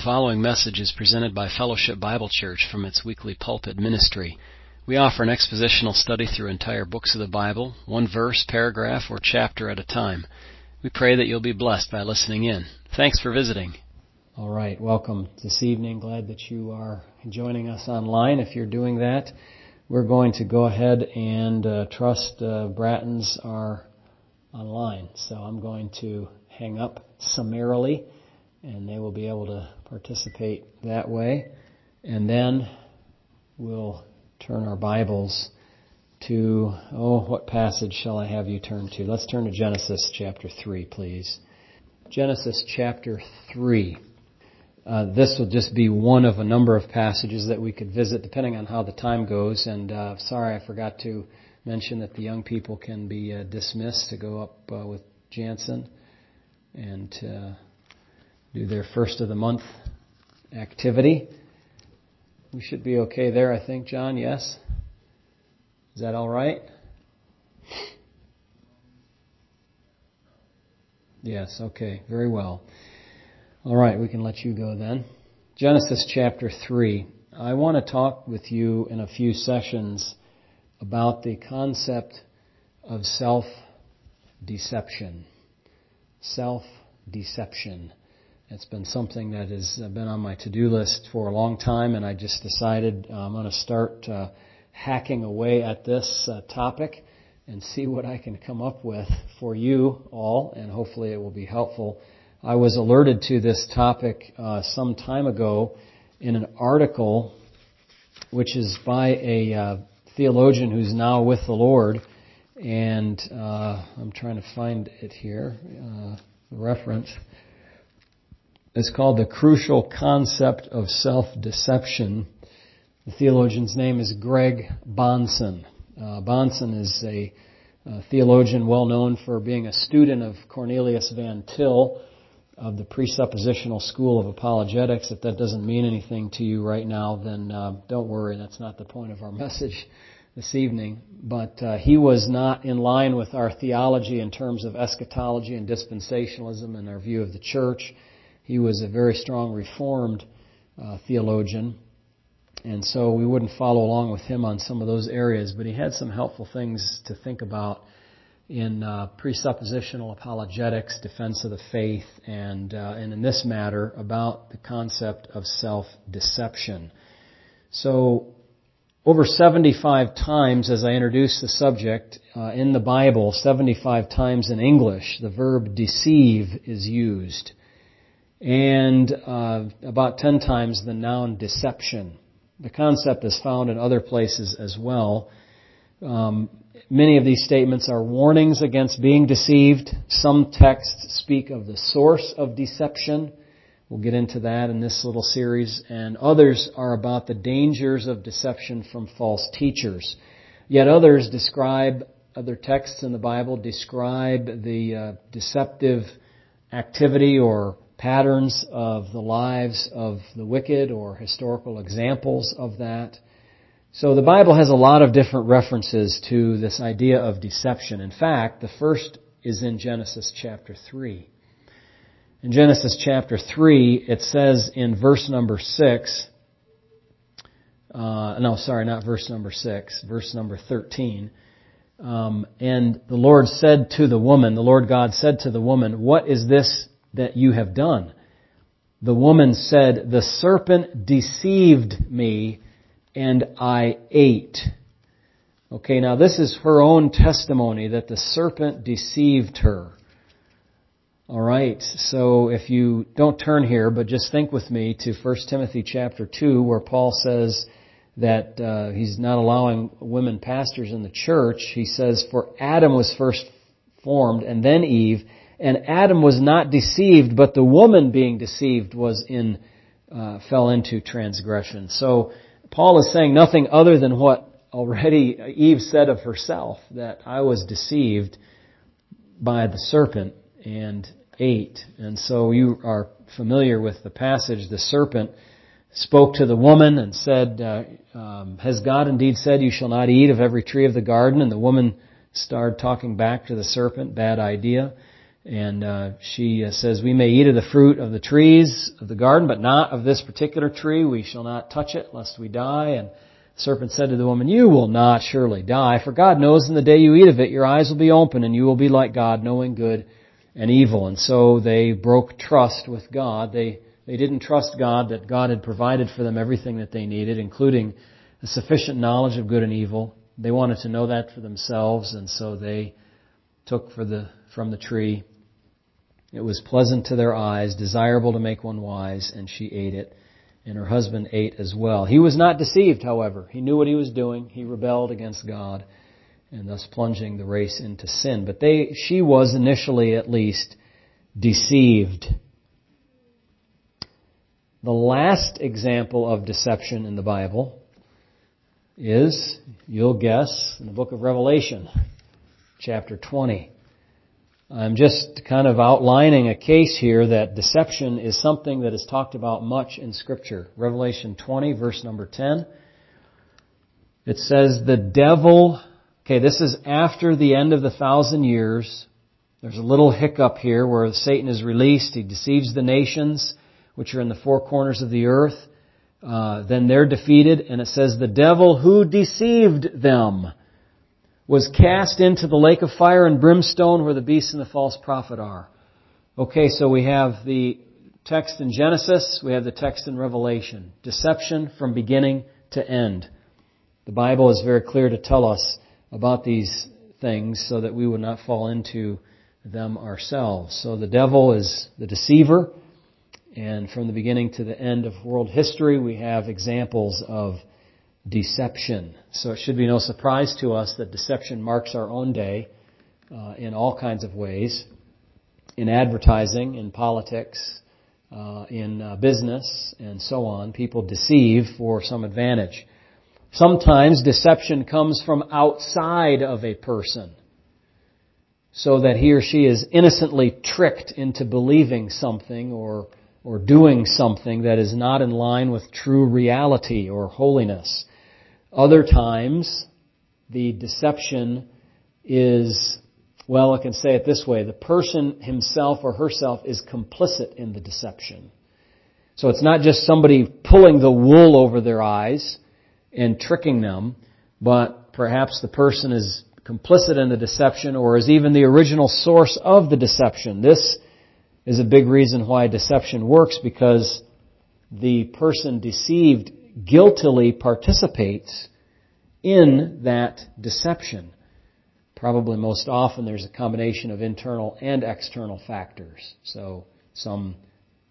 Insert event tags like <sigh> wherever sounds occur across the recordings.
The following message is presented by Fellowship Bible Church from its weekly pulpit ministry. We offer an expositional study through entire books of the Bible, one verse, paragraph, or chapter at a time. We pray that you'll be blessed by listening in. Thanks for visiting. All right, welcome this evening. Glad that you are joining us online. If you're doing that, we're going to go ahead and uh, trust uh, Brattons are online. So I'm going to hang up summarily and they will be able to participate that way. And then we'll turn our Bibles to, oh, what passage shall I have you turn to? Let's turn to Genesis chapter 3, please. Genesis chapter 3. Uh, this will just be one of a number of passages that we could visit depending on how the time goes. And uh, sorry, I forgot to mention that the young people can be uh, dismissed to go up uh, with Jansen and uh, do their first of the month activity. We should be okay there, I think, John. Yes? Is that all right? Yes, okay, very well. All right, we can let you go then. Genesis chapter 3. I want to talk with you in a few sessions about the concept of self deception. Self deception. It's been something that has been on my to-do list for a long time, and I just decided uh, I'm going to start uh, hacking away at this uh, topic and see what I can come up with for you all, and hopefully it will be helpful. I was alerted to this topic uh, some time ago in an article which is by a uh, theologian who's now with the Lord, and uh, I'm trying to find it here, the reference. It's called The Crucial Concept of Self-Deception. The theologian's name is Greg Bahnsen. Uh, Bahnsen is a, a, theologian well known for being a student of Cornelius Van Til of the presuppositional school of apologetics. If that doesn't mean anything to you right now, then uh, don't worry. That's not the point of our <laughs> message this evening. But uh, he was not in line with our theology in terms of eschatology and dispensationalism and our view of the church. He was a very strong Reformed uh, theologian, and so we wouldn't follow along with him on some of those areas, but he had some helpful things to think about in uh, presuppositional apologetics, defense of the faith, and, uh, and in this matter about the concept of self-deception. So, over 75 times as I introduce the subject uh, in the Bible, 75 times in English, the verb deceive is used and uh, about 10 times the noun deception. The concept is found in other places as well. Um, many of these statements are warnings against being deceived. Some texts speak of the source of deception. We'll get into that in this little series. And others are about the dangers of deception from false teachers. Yet others describe, other texts in the Bible describe the uh, deceptive activity or patterns of the lives of the wicked or historical examples of that. So the Bible has a lot of different references to this idea of deception. In fact, the first is in Genesis chapter 3. In Genesis chapter 3, it says in verse number 6, uh, no, sorry, not verse number 6, verse number 13. Um, and the Lord said to the woman, the Lord God said to the woman, What is this that you have done. The woman said, The serpent deceived me and I ate. Okay, now this is her own testimony that the serpent deceived her. Alright, so if you don't turn here, but just think with me to 1 Timothy chapter 2 where Paul says that uh, he's not allowing women pastors in the church. He says, For Adam was first formed and then Eve, and Adam was not deceived, but the woman being deceived was in, uh, fell into transgression. So Paul is saying nothing other than what already Eve said of herself, that I was deceived by the serpent and ate. And so you are familiar with the passage. The serpent spoke to the woman and said, uh, um, Has God indeed said you shall not eat of every tree of the garden? And the woman started talking back to the serpent, bad idea. And uh, she uh, says, We may eat of the fruit of the trees of the garden, but not of this particular tree. We shall not touch it, lest we die. And the serpent said to the woman, You will not surely die, for God knows in the day you eat of it, your eyes will be open, and you will be like God, knowing good and evil. And so they broke trust with God. They they didn't trust God that God had provided for them everything that they needed, including a sufficient knowledge of good and evil. They wanted to know that for themselves, and so they took for the, from the tree. It was pleasant to their eyes, desirable to make one wise, and she ate it. And her husband ate as well. He was not deceived, however. He knew what he was doing. He rebelled against God, and thus plunging the race into sin. But they, she was initially at least deceived. The last example of deception in the Bible is, you'll guess, in the book of Revelation, chapter 20. I'm just kind of outlining a case here that deception is something that is talked about much in Scripture. Revelation 20, verse number 10. It says, The devil, okay, this is after the end of the thousand years. There's a little hiccup here where Satan is released. He deceives the nations, which are in the four corners of the earth. Uh, then they're defeated, and it says, The devil who deceived them was cast into the lake of fire and brimstone where the beast and the false prophet are. Okay, so we have the text in Genesis, we have the text in Revelation. Deception from beginning to end. The Bible is very clear to tell us about these things so that we would not fall into them ourselves. So the devil is the deceiver. And from the beginning to the end of world history, we have examples of deception. So it should be no surprise to us that deception marks our own day uh, in all kinds of ways in advertising, in politics, uh, in uh, business, and so on. People deceive for some advantage. Sometimes deception comes from outside of a person so that he or she is innocently tricked into believing something or or doing something that is not in line with true reality or holiness. Other times, the deception is, well, I can say it this way, the person himself or herself is complicit in the deception. So it's not just somebody pulling the wool over their eyes and tricking them, but perhaps the person is complicit in the deception or is even the original source of the deception. This is a big reason why deception works because the person deceived guiltily participates in that deception. Probably most often there's a combination of internal and external factors. So some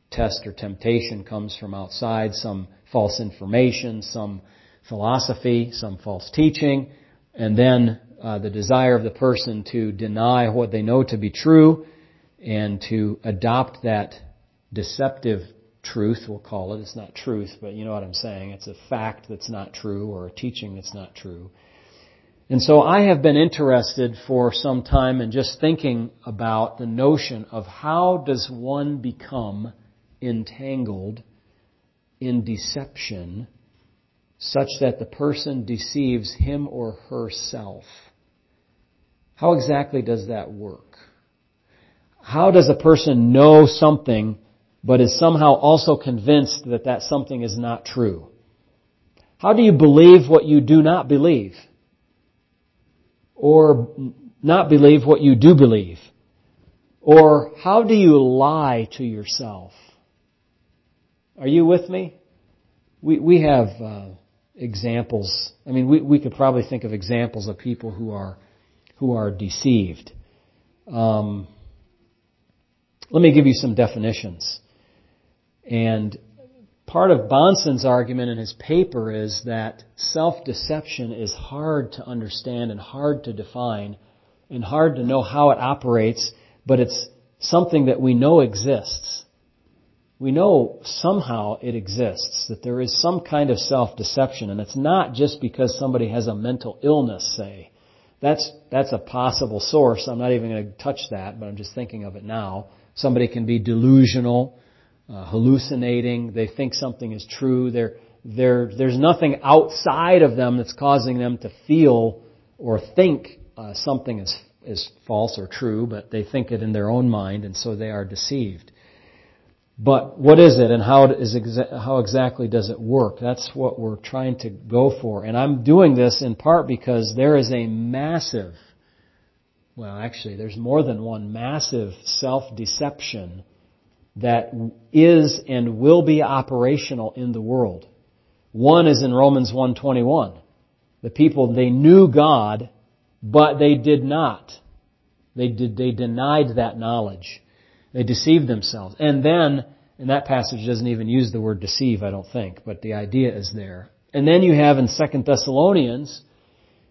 test or temptation comes from outside, some false information, some philosophy, some false teaching, and then uh, the desire of the person to deny what they know to be true and to adopt that deceptive truth, we'll call it. It's not truth, but you know what I'm saying. It's a fact that's not true or a teaching that's not true. And so I have been interested for some time in just thinking about the notion of how does one become entangled in deception such that the person deceives him or herself. How exactly does that work? How does a person know something but is somehow also convinced that that something is not true? How do you believe what you do not believe? Or not believe what you do believe? Or how do you lie to yourself? Are you with me? We, we have uh, examples. I mean, we, we could probably think of examples of people who are, who are deceived. Um, let me give you some definitions. And part of Bahnsen's argument in his paper is that self-deception is hard to understand and hard to define and hard to know how it operates, but it's something that we know exists. We know somehow it exists, that there is some kind of self-deception, and it's not just because somebody has a mental illness, say. That's, that's a possible source. I'm not even going to touch that, but I'm just thinking of it now. Somebody can be delusional, uh, hallucinating. They think something is true. They're, they're, there's nothing outside of them that's causing them to feel or think uh, something is is false or true, but they think it in their own mind, and so they are deceived. But what is it and how, is exa- how exactly does it work? That's what we're trying to go for. And I'm doing this in part because there is a massive, well actually there's more than one massive self-deception that is and will be operational in the world. One is in Romans 121. The people, they knew God, but they did not. They did, they denied that knowledge. They deceived themselves. And then, and that passage doesn't even use the word deceive, I don't think, but the idea is there. And then you have in Second Thessalonians,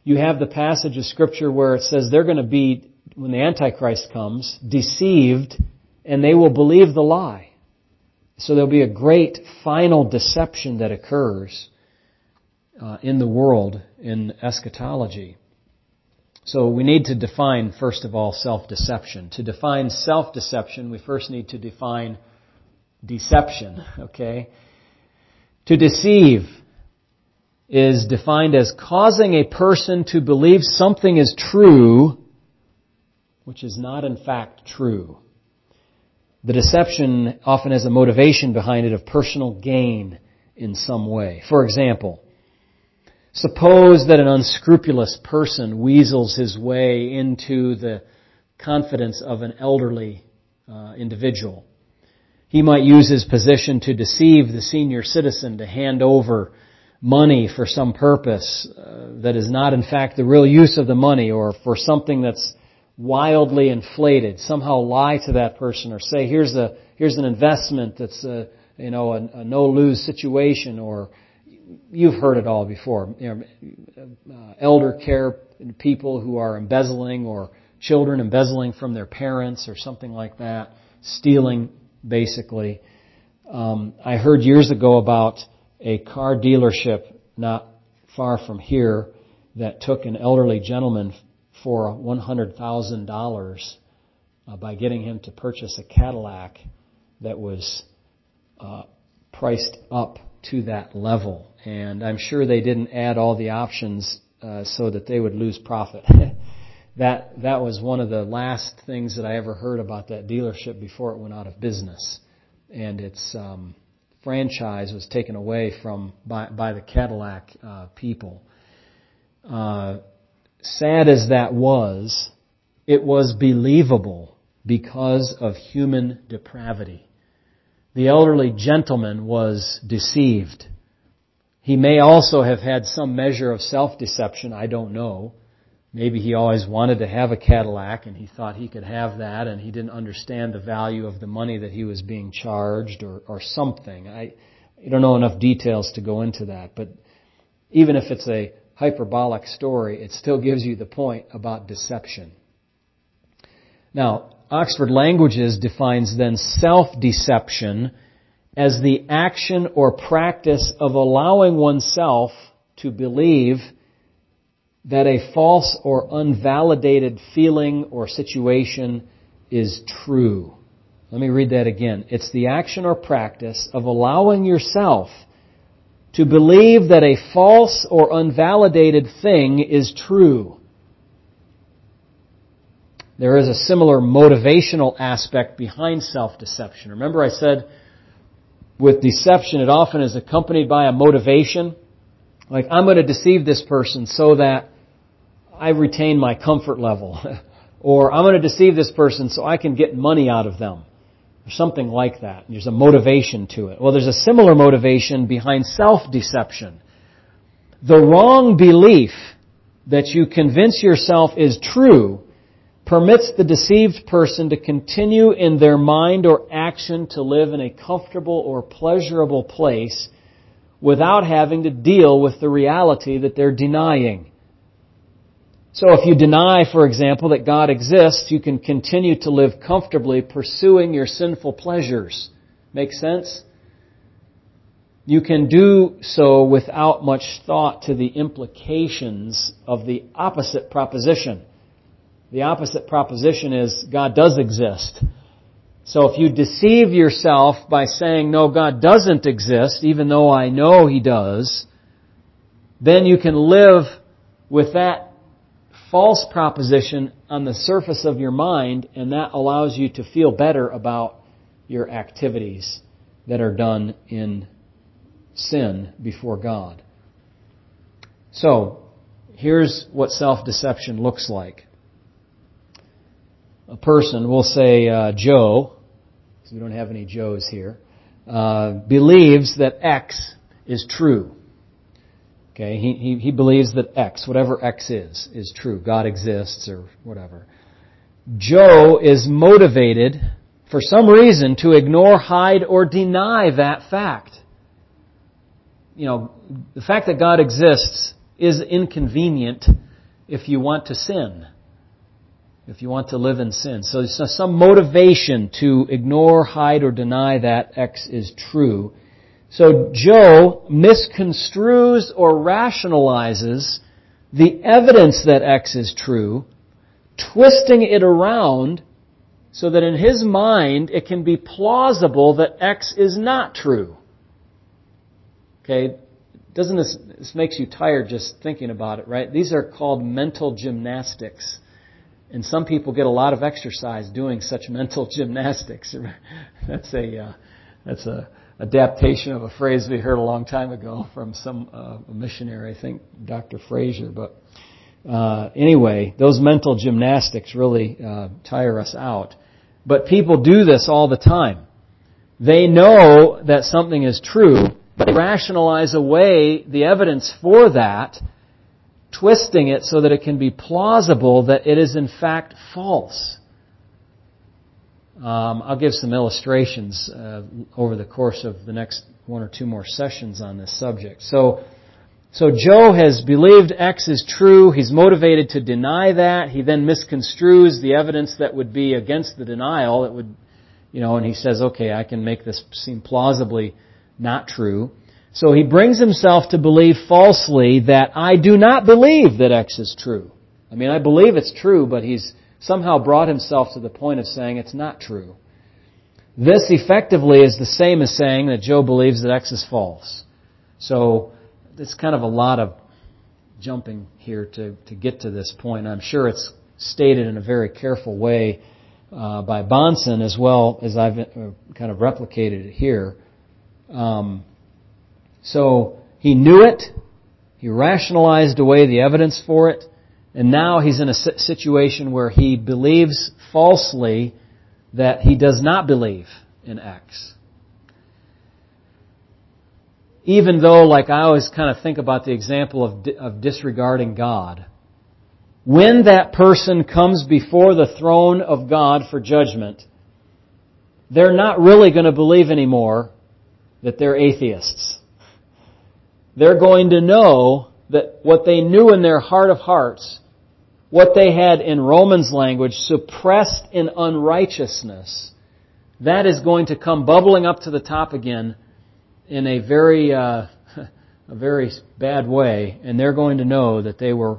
you have the passage of scripture where it says they're going to be, when the Antichrist comes, deceived and they will believe the lie. So there'll be a great final deception that occurs uh, in the world in eschatology. So we need to define, first of all, self-deception. To define self-deception, we first need to define deception, okay? To deceive is defined as causing a person to believe something is true, which is not in fact true. The deception often has a motivation behind it of personal gain in some way. For example, Suppose that an unscrupulous person weasels his way into the confidence of an elderly uh, individual. He might use his position to deceive the senior citizen to hand over money for some purpose uh, that is not in fact the real use of the money or for something that's wildly inflated. Somehow lie to that person or say, here's a, here's an investment that's a, you know, a, a no-lose situation or you've heard it all before. You know, uh, elder care people who are embezzling or children embezzling from their parents or something like that, stealing basically. Um, I heard years ago about a car dealership not far from here that took an elderly gentleman for $100,000 uh, by getting him to purchase a Cadillac that was uh, priced up to that level. And I'm sure they didn't add all the options uh, so that they would lose profit. <laughs> that that was one of the last things that I ever heard about that dealership before it went out of business, and its um, franchise was taken away from by by the Cadillac uh, people. Uh, sad as that was, it was believable because of human depravity. The elderly gentleman was deceived. He may also have had some measure of self-deception, I don't know. Maybe he always wanted to have a Cadillac and he thought he could have that and he didn't understand the value of the money that he was being charged or, or something. I, I don't know enough details to go into that, but even if it's a hyperbolic story, it still gives you the point about deception. Now, Oxford Languages defines then self-deception as the action or practice of allowing oneself to believe that a false or unvalidated feeling or situation is true. Let me read that again. It's the action or practice of allowing yourself to believe that a false or unvalidated thing is true. There is a similar motivational aspect behind self-deception. Remember I said with deception it often is accompanied by a motivation. Like, I'm going to deceive this person so that I retain my comfort level. <laughs> or I'm going to deceive this person so I can get money out of them. Or something like that. There's a motivation to it. Well, there's a similar motivation behind self-deception. The wrong belief that you convince yourself is true permits the deceived person to continue in their mind or action to live in a comfortable or pleasurable place without having to deal with the reality that they're denying. So if you deny, for example, that God exists, you can continue to live comfortably pursuing your sinful pleasures. Make sense? You can do so without much thought to the implications of the opposite proposition. The opposite proposition is God does exist. So if you deceive yourself by saying, no, God doesn't exist, even though I know He does, then you can live with that false proposition on the surface of your mind, and that allows you to feel better about your activities that are done in sin before God. So, here's what self-deception looks like. A person, we'll say uh, Joe, because we don't have any Joes here, uh, believes that X is true. Okay, he, he, he believes that X, whatever X is, is true. God exists or whatever. Joe is motivated for some reason to ignore, hide, or deny that fact. You know, the fact that God exists is inconvenient if you want to sin. If you want to live in sin. So there's some motivation to ignore, hide, or deny that X is true. So Joe misconstrues or rationalizes the evidence that X is true, twisting it around so that in his mind it can be plausible that X is not true. Okay, doesn't this, this makes you tired just thinking about it, right? These are called mental gymnastics. And some people get a lot of exercise doing such mental <laughs> gymnastics. <laughs> that's a, uh, that's a adaptation of a phrase we heard a long time ago from some uh, missionary, I think Dr. Frazier. But uh, anyway, those mental gymnastics really uh, tire us out. But people do this all the time. They know that something is true, but they rationalize away the evidence for that, twisting it so that it can be plausible that it is in fact false. Um, I'll give some illustrations uh, over the course of the next one or two more sessions on this subject. So, so Joe has believed X is true. He's motivated to deny that. He then misconstrues the evidence that would be against the denial. That would, you know, and he says, "Okay, I can make this seem plausibly not true." So he brings himself to believe falsely that I do not believe that X is true. I mean, I believe it's true, but he's somehow brought himself to the point of saying it's not true. This effectively is the same as saying that Joe believes that X is false. So it's kind of a lot of jumping here to, to get to this point. I'm sure it's stated in a very careful way uh, by Bahnsen as well as I've uh, kind of replicated it here. Um, so he knew it. He rationalized away the evidence for it. And now he's in a situation where he believes falsely that he does not believe in X. Even though, like I always kind of think about the example of, of disregarding God. When that person comes before the throne of God for judgment, they're not really going to believe anymore that they're atheists. They're going to know that what they knew in their heart of hearts what they had in Romans language suppressed in unrighteousness, that is going to come bubbling up to the top again in a very, uh, <laughs> a very bad way, and they're going to know that they were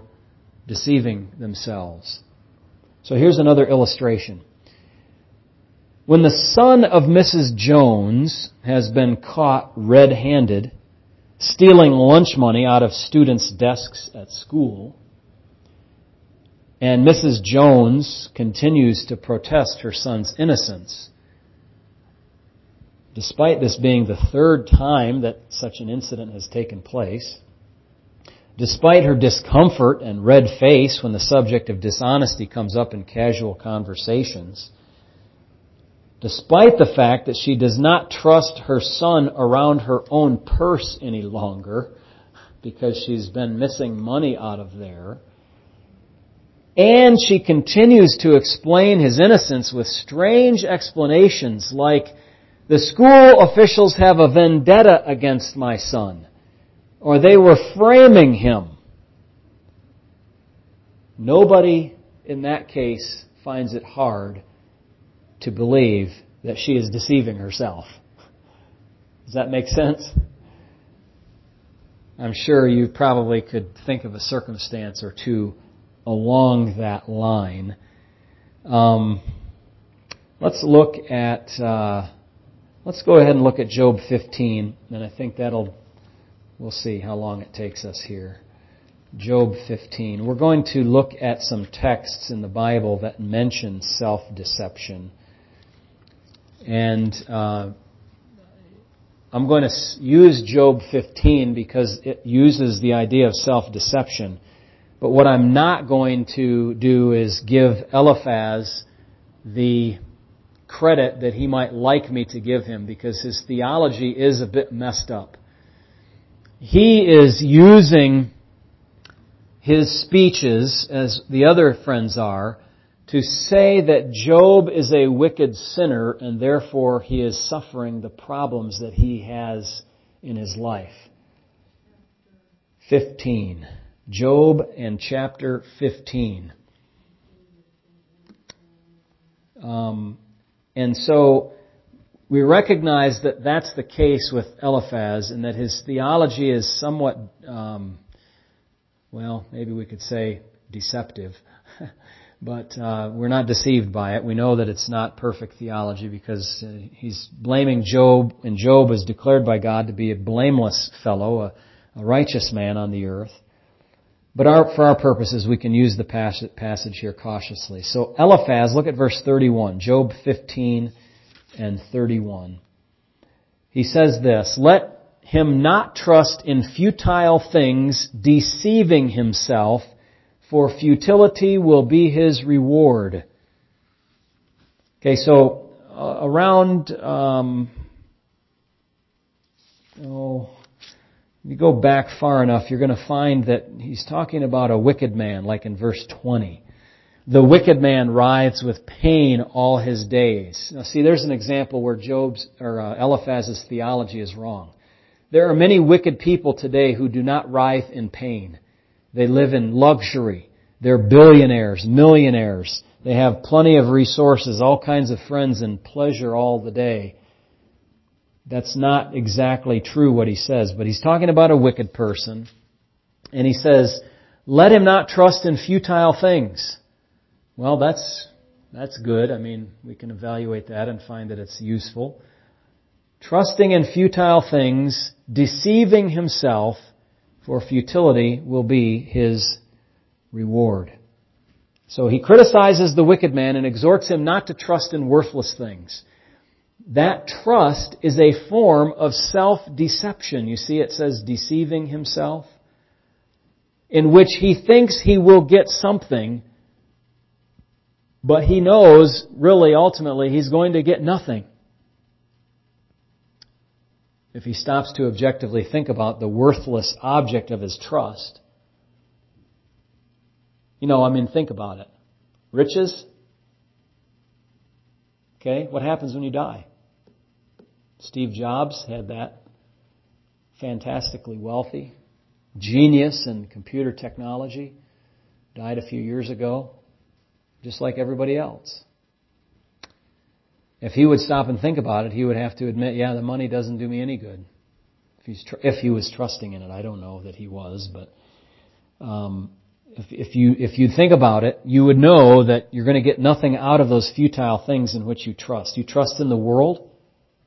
deceiving themselves. So here's another illustration. When the son of Mrs. Jones has been caught red-handed, stealing lunch money out of students' desks at school, and Mrs. Jones continues to protest her son's innocence. Despite this being the third time that such an incident has taken place, despite her discomfort and red face when the subject of dishonesty comes up in casual conversations, despite the fact that she does not trust her son around her own purse any longer because she's been missing money out of there, and she continues to explain his innocence with strange explanations like, the school officials have a vendetta against my son, or they were framing him. Nobody in that case finds it hard to believe that she is deceiving herself. Does that make sense? I'm sure you probably could think of a circumstance or two along that line. Um, let's look at, uh, let's go ahead and look at Job 15, and I think that'll, we'll see how long it takes us here. Job 15. We're going to look at some texts in the Bible that mention self-deception. And uh, I'm going to use Job 15 because it uses the idea of self-deception. But what I'm not going to do is give Eliphaz the credit that he might like me to give him because his theology is a bit messed up. He is using his speeches, as the other friends are, to say that Job is a wicked sinner and therefore he is suffering the problems that he has in his life. 15. Job and chapter 15. Um, and so we recognize that that's the case with Eliphaz and that his theology is somewhat, um, well, maybe we could say deceptive. <laughs> but uh, we're not deceived by it. We know that it's not perfect theology because uh, he's blaming Job, and Job is declared by God to be a blameless fellow, a, a righteous man on the earth. But our, for our purposes, we can use the passage here cautiously. So Eliphaz, look at verse 31, Job 15 and 31. He says this, Let him not trust in futile things, deceiving himself, for futility will be his reward. Okay, so uh, around, um, oh, you go back far enough, you're going to find that he's talking about a wicked man, like in verse 20. The wicked man writhes with pain all his days. Now see, there's an example where Job's, or uh, Eliphaz's theology is wrong. There are many wicked people today who do not writhe in pain. They live in luxury. They're billionaires, millionaires. They have plenty of resources, all kinds of friends, and pleasure all the day. That's not exactly true what he says, but he's talking about a wicked person. And he says, let him not trust in futile things. Well, that's, that's good. I mean, we can evaluate that and find that it's useful. Trusting in futile things, deceiving himself, for futility will be his reward. So he criticizes the wicked man and exhorts him not to trust in worthless things that trust is a form of self-deception. You see, it says deceiving himself, in which he thinks he will get something, but he knows, really, ultimately, he's going to get nothing. If he stops to objectively think about the worthless object of his trust. You know, I mean, think about it. Riches? Okay, what happens when you die? Steve Jobs had that. Fantastically wealthy. Genius in computer technology. Died a few years ago. Just like everybody else. If he would stop and think about it, he would have to admit, yeah, the money doesn't do me any good. If, he's tr- if he was trusting in it, I don't know that he was, but um, if, if you if you think about it, you would know that you're going to get nothing out of those futile things in which you trust. You trust in the world,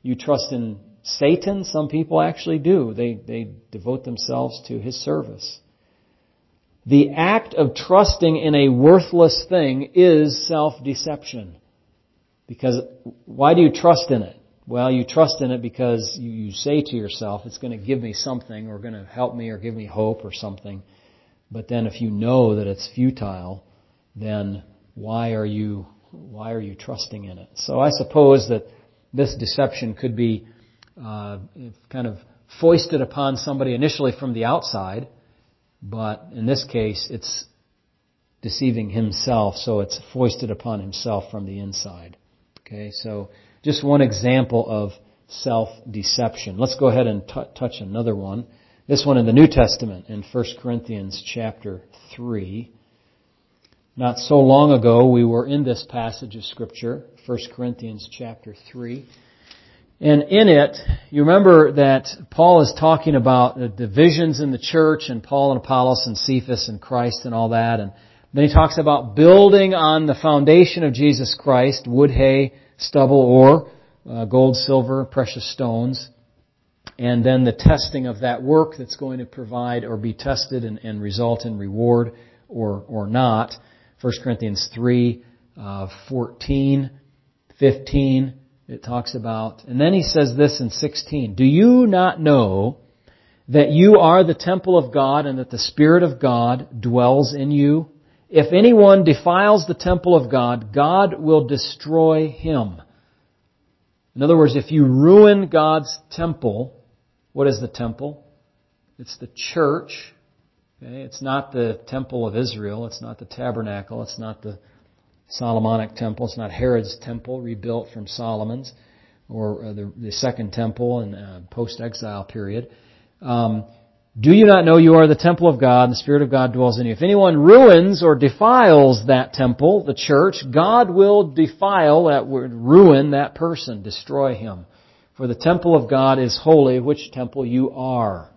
you trust in Satan? Some people actually do. They, they devote themselves to his service. The act of trusting in a worthless thing is self-deception. Because why do you trust in it? Well, you trust in it because you, say to yourself, it's going to give me something or going to help me or give me hope or something. But then if you know that it's futile, then why are you, why are you trusting in it? So I suppose that this deception could be uh, kind of foisted upon somebody initially from the outside, but in this case, it's deceiving himself, so it's foisted upon himself from the inside. Okay, so just one example of self-deception. Let's go ahead and t- touch another one. This one in the New Testament in 1 Corinthians chapter 3. Not so long ago, we were in this passage of Scripture, 1 Corinthians chapter 3. And in it, you remember that Paul is talking about the divisions in the church and Paul and Apollos and Cephas and Christ and all that. And then he talks about building on the foundation of Jesus Christ, wood, hay, stubble, or uh, gold, silver, precious stones. and then the testing of that work that's going to provide or be tested and, and result in reward or, or not. 1 Corinthians 3, uh, 14, 15, it talks about. And then he says this in 16. Do you not know that you are the temple of God and that the Spirit of God dwells in you? If anyone defiles the temple of God, God will destroy him. In other words, if you ruin God's temple, what is the temple? It's the church. Okay? It's not the temple of Israel. It's not the tabernacle. It's not the Solomonic temple. It's not Herod's temple rebuilt from Solomon's or uh, the, the second temple in uh, post-exile period. Um, do you not know you are the temple of God and the Spirit of God dwells in you? If anyone ruins or defiles that temple, the church, God will defile that word, ruin that person, destroy him. For the temple of God is holy, which temple you are.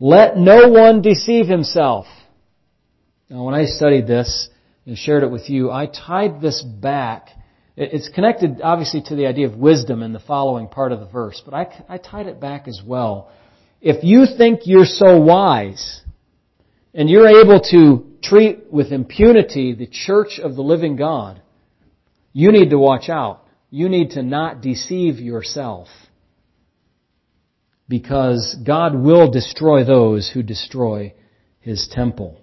Let no one deceive himself. Now when I studied this and shared it with you, I tied this back. It's connected obviously to the idea of wisdom in the following part of the verse, but I, I tied it back as well if you think you're so wise and you're able to treat with impunity the church of the living God, you need to watch out. You need to not deceive yourself. Because God will destroy those who destroy His temple.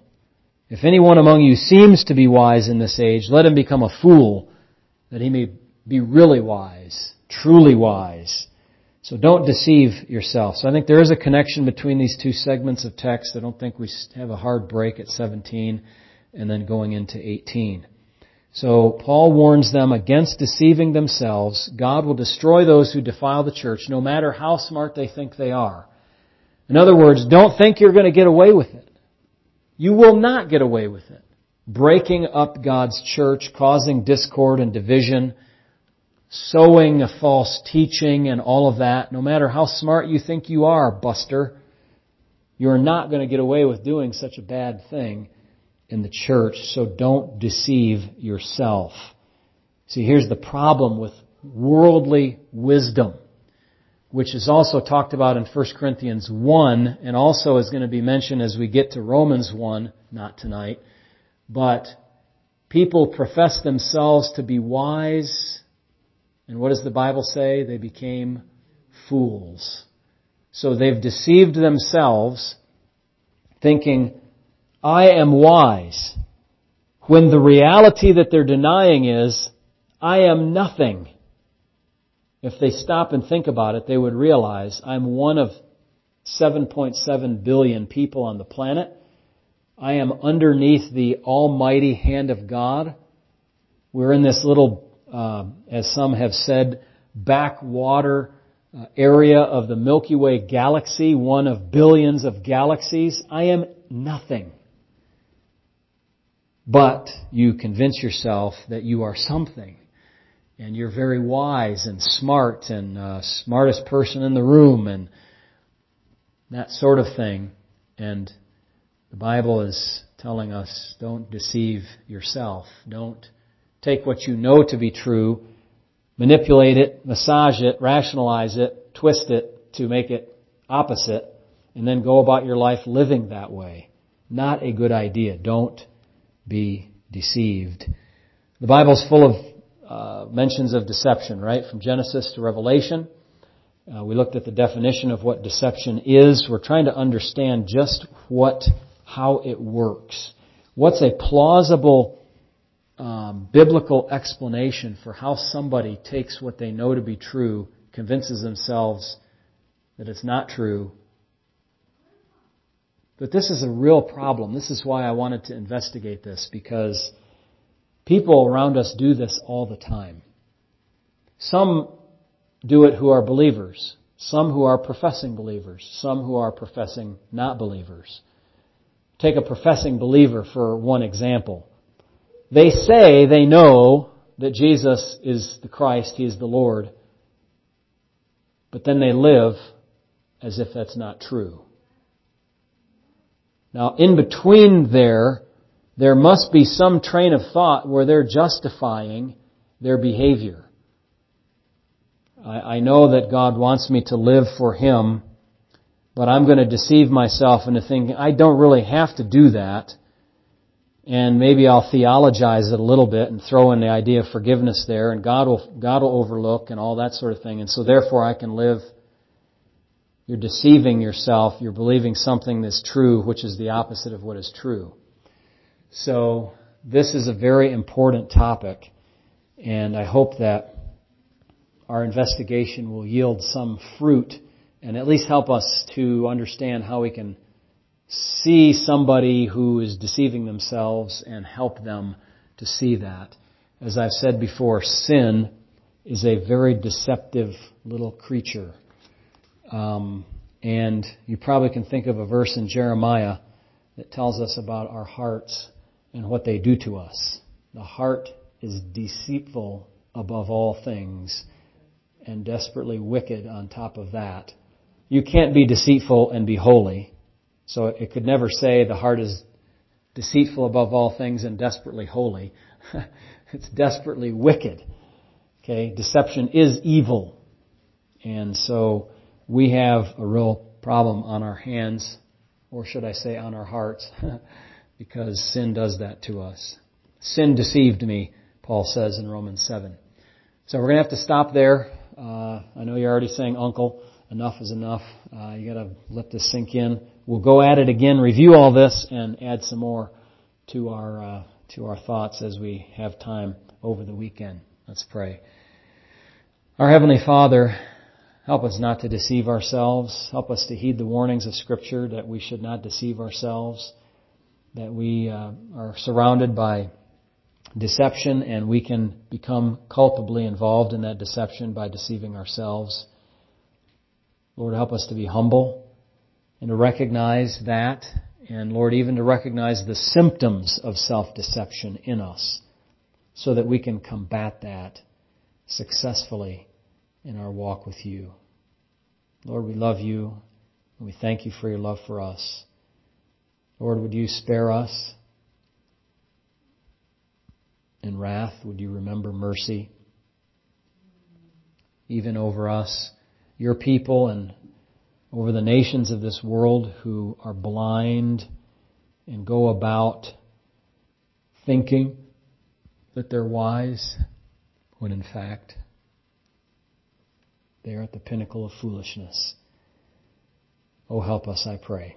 If anyone among you seems to be wise in this age, let him become a fool, that he may be really wise, truly wise. So don't deceive yourself. So I think there is a connection between these two segments of text. I don't think we have a hard break at 17 and then going into 18. So Paul warns them against deceiving themselves. God will destroy those who defile the church, no matter how smart they think they are. In other words, don't think you're going to get away with it. You will not get away with it. Breaking up God's church, causing discord and division, sowing a false teaching and all of that, no matter how smart you think you are, buster, you're not going to get away with doing such a bad thing in the church, so don't deceive yourself. See, here's the problem with worldly wisdom, which is also talked about in 1 Corinthians 1 and also is going to be mentioned as we get to Romans 1, not tonight. But people profess themselves to be wise and what does the Bible say? They became fools. So they've deceived themselves thinking, I am wise. When the reality that they're denying is, I am nothing. If they stop and think about it, they would realize I'm one of 7.7 billion people on the planet. I am underneath the almighty hand of God. We're in this little uh, as some have said, backwater uh, area of the Milky Way galaxy, one of billions of galaxies. I am nothing. But you convince yourself that you are something. And you're very wise and smart and uh, smartest person in the room and that sort of thing. And the Bible is telling us don't deceive yourself. Don't take what you know to be true, manipulate it, massage it, rationalize it, twist it to make it opposite, and then go about your life living that way. Not a good idea. Don't be deceived. The Bible's full of uh, mentions of deception, right? From Genesis to Revelation. Uh, we looked at the definition of what deception is. We're trying to understand just what, how it works. What's a plausible um, biblical explanation for how somebody takes what they know to be true, convinces themselves that it's not true. But this is a real problem. This is why I wanted to investigate this because people around us do this all the time. Some do it who are believers. Some who are professing believers. Some who are professing not believers. Take a professing believer for one example. They say they know that Jesus is the Christ, He is the Lord, but then they live as if that's not true. Now, in between there, there must be some train of thought where they're justifying their behavior. I, I know that God wants me to live for Him, but I'm going to deceive myself into thinking I don't really have to do that. And maybe I'll theologize it a little bit and throw in the idea of forgiveness there, and God will God will overlook and all that sort of thing. And so therefore I can live. You're deceiving yourself. You're believing something that's true, which is the opposite of what is true. So this is a very important topic, and I hope that our investigation will yield some fruit and at least help us to understand how we can see somebody who is deceiving themselves and help them to see that. As I've said before, sin is a very deceptive little creature. Um, and you probably can think of a verse in Jeremiah that tells us about our hearts and what they do to us. The heart is deceitful above all things and desperately wicked on top of that. You can't be deceitful and be holy. So it could never say the heart is deceitful above all things and desperately holy. <laughs> it's desperately wicked. Okay, deception is evil. And so we have a real problem on our hands, or should I say on our hearts, <laughs> because sin does that to us. Sin deceived me, Paul says in Romans 7. So we're going to have to stop there. Uh, I know you're already saying, Uncle, enough is enough. Uh, you got to let this sink in. We'll go at it again, review all this, and add some more to our uh, to our thoughts as we have time over the weekend. Let's pray. Our heavenly Father, help us not to deceive ourselves. Help us to heed the warnings of Scripture that we should not deceive ourselves. That we uh, are surrounded by deception and we can become culpably involved in that deception by deceiving ourselves. Lord, help us to be humble and to recognize that and Lord, even to recognize the symptoms of self-deception in us so that we can combat that successfully in our walk with you. Lord, we love you and we thank you for your love for us. Lord, would you spare us in wrath, would you remember mercy even over us, your people, and over the nations of this world who are blind and go about thinking that they're wise when in fact they are at the pinnacle of foolishness. Oh, help us, I pray.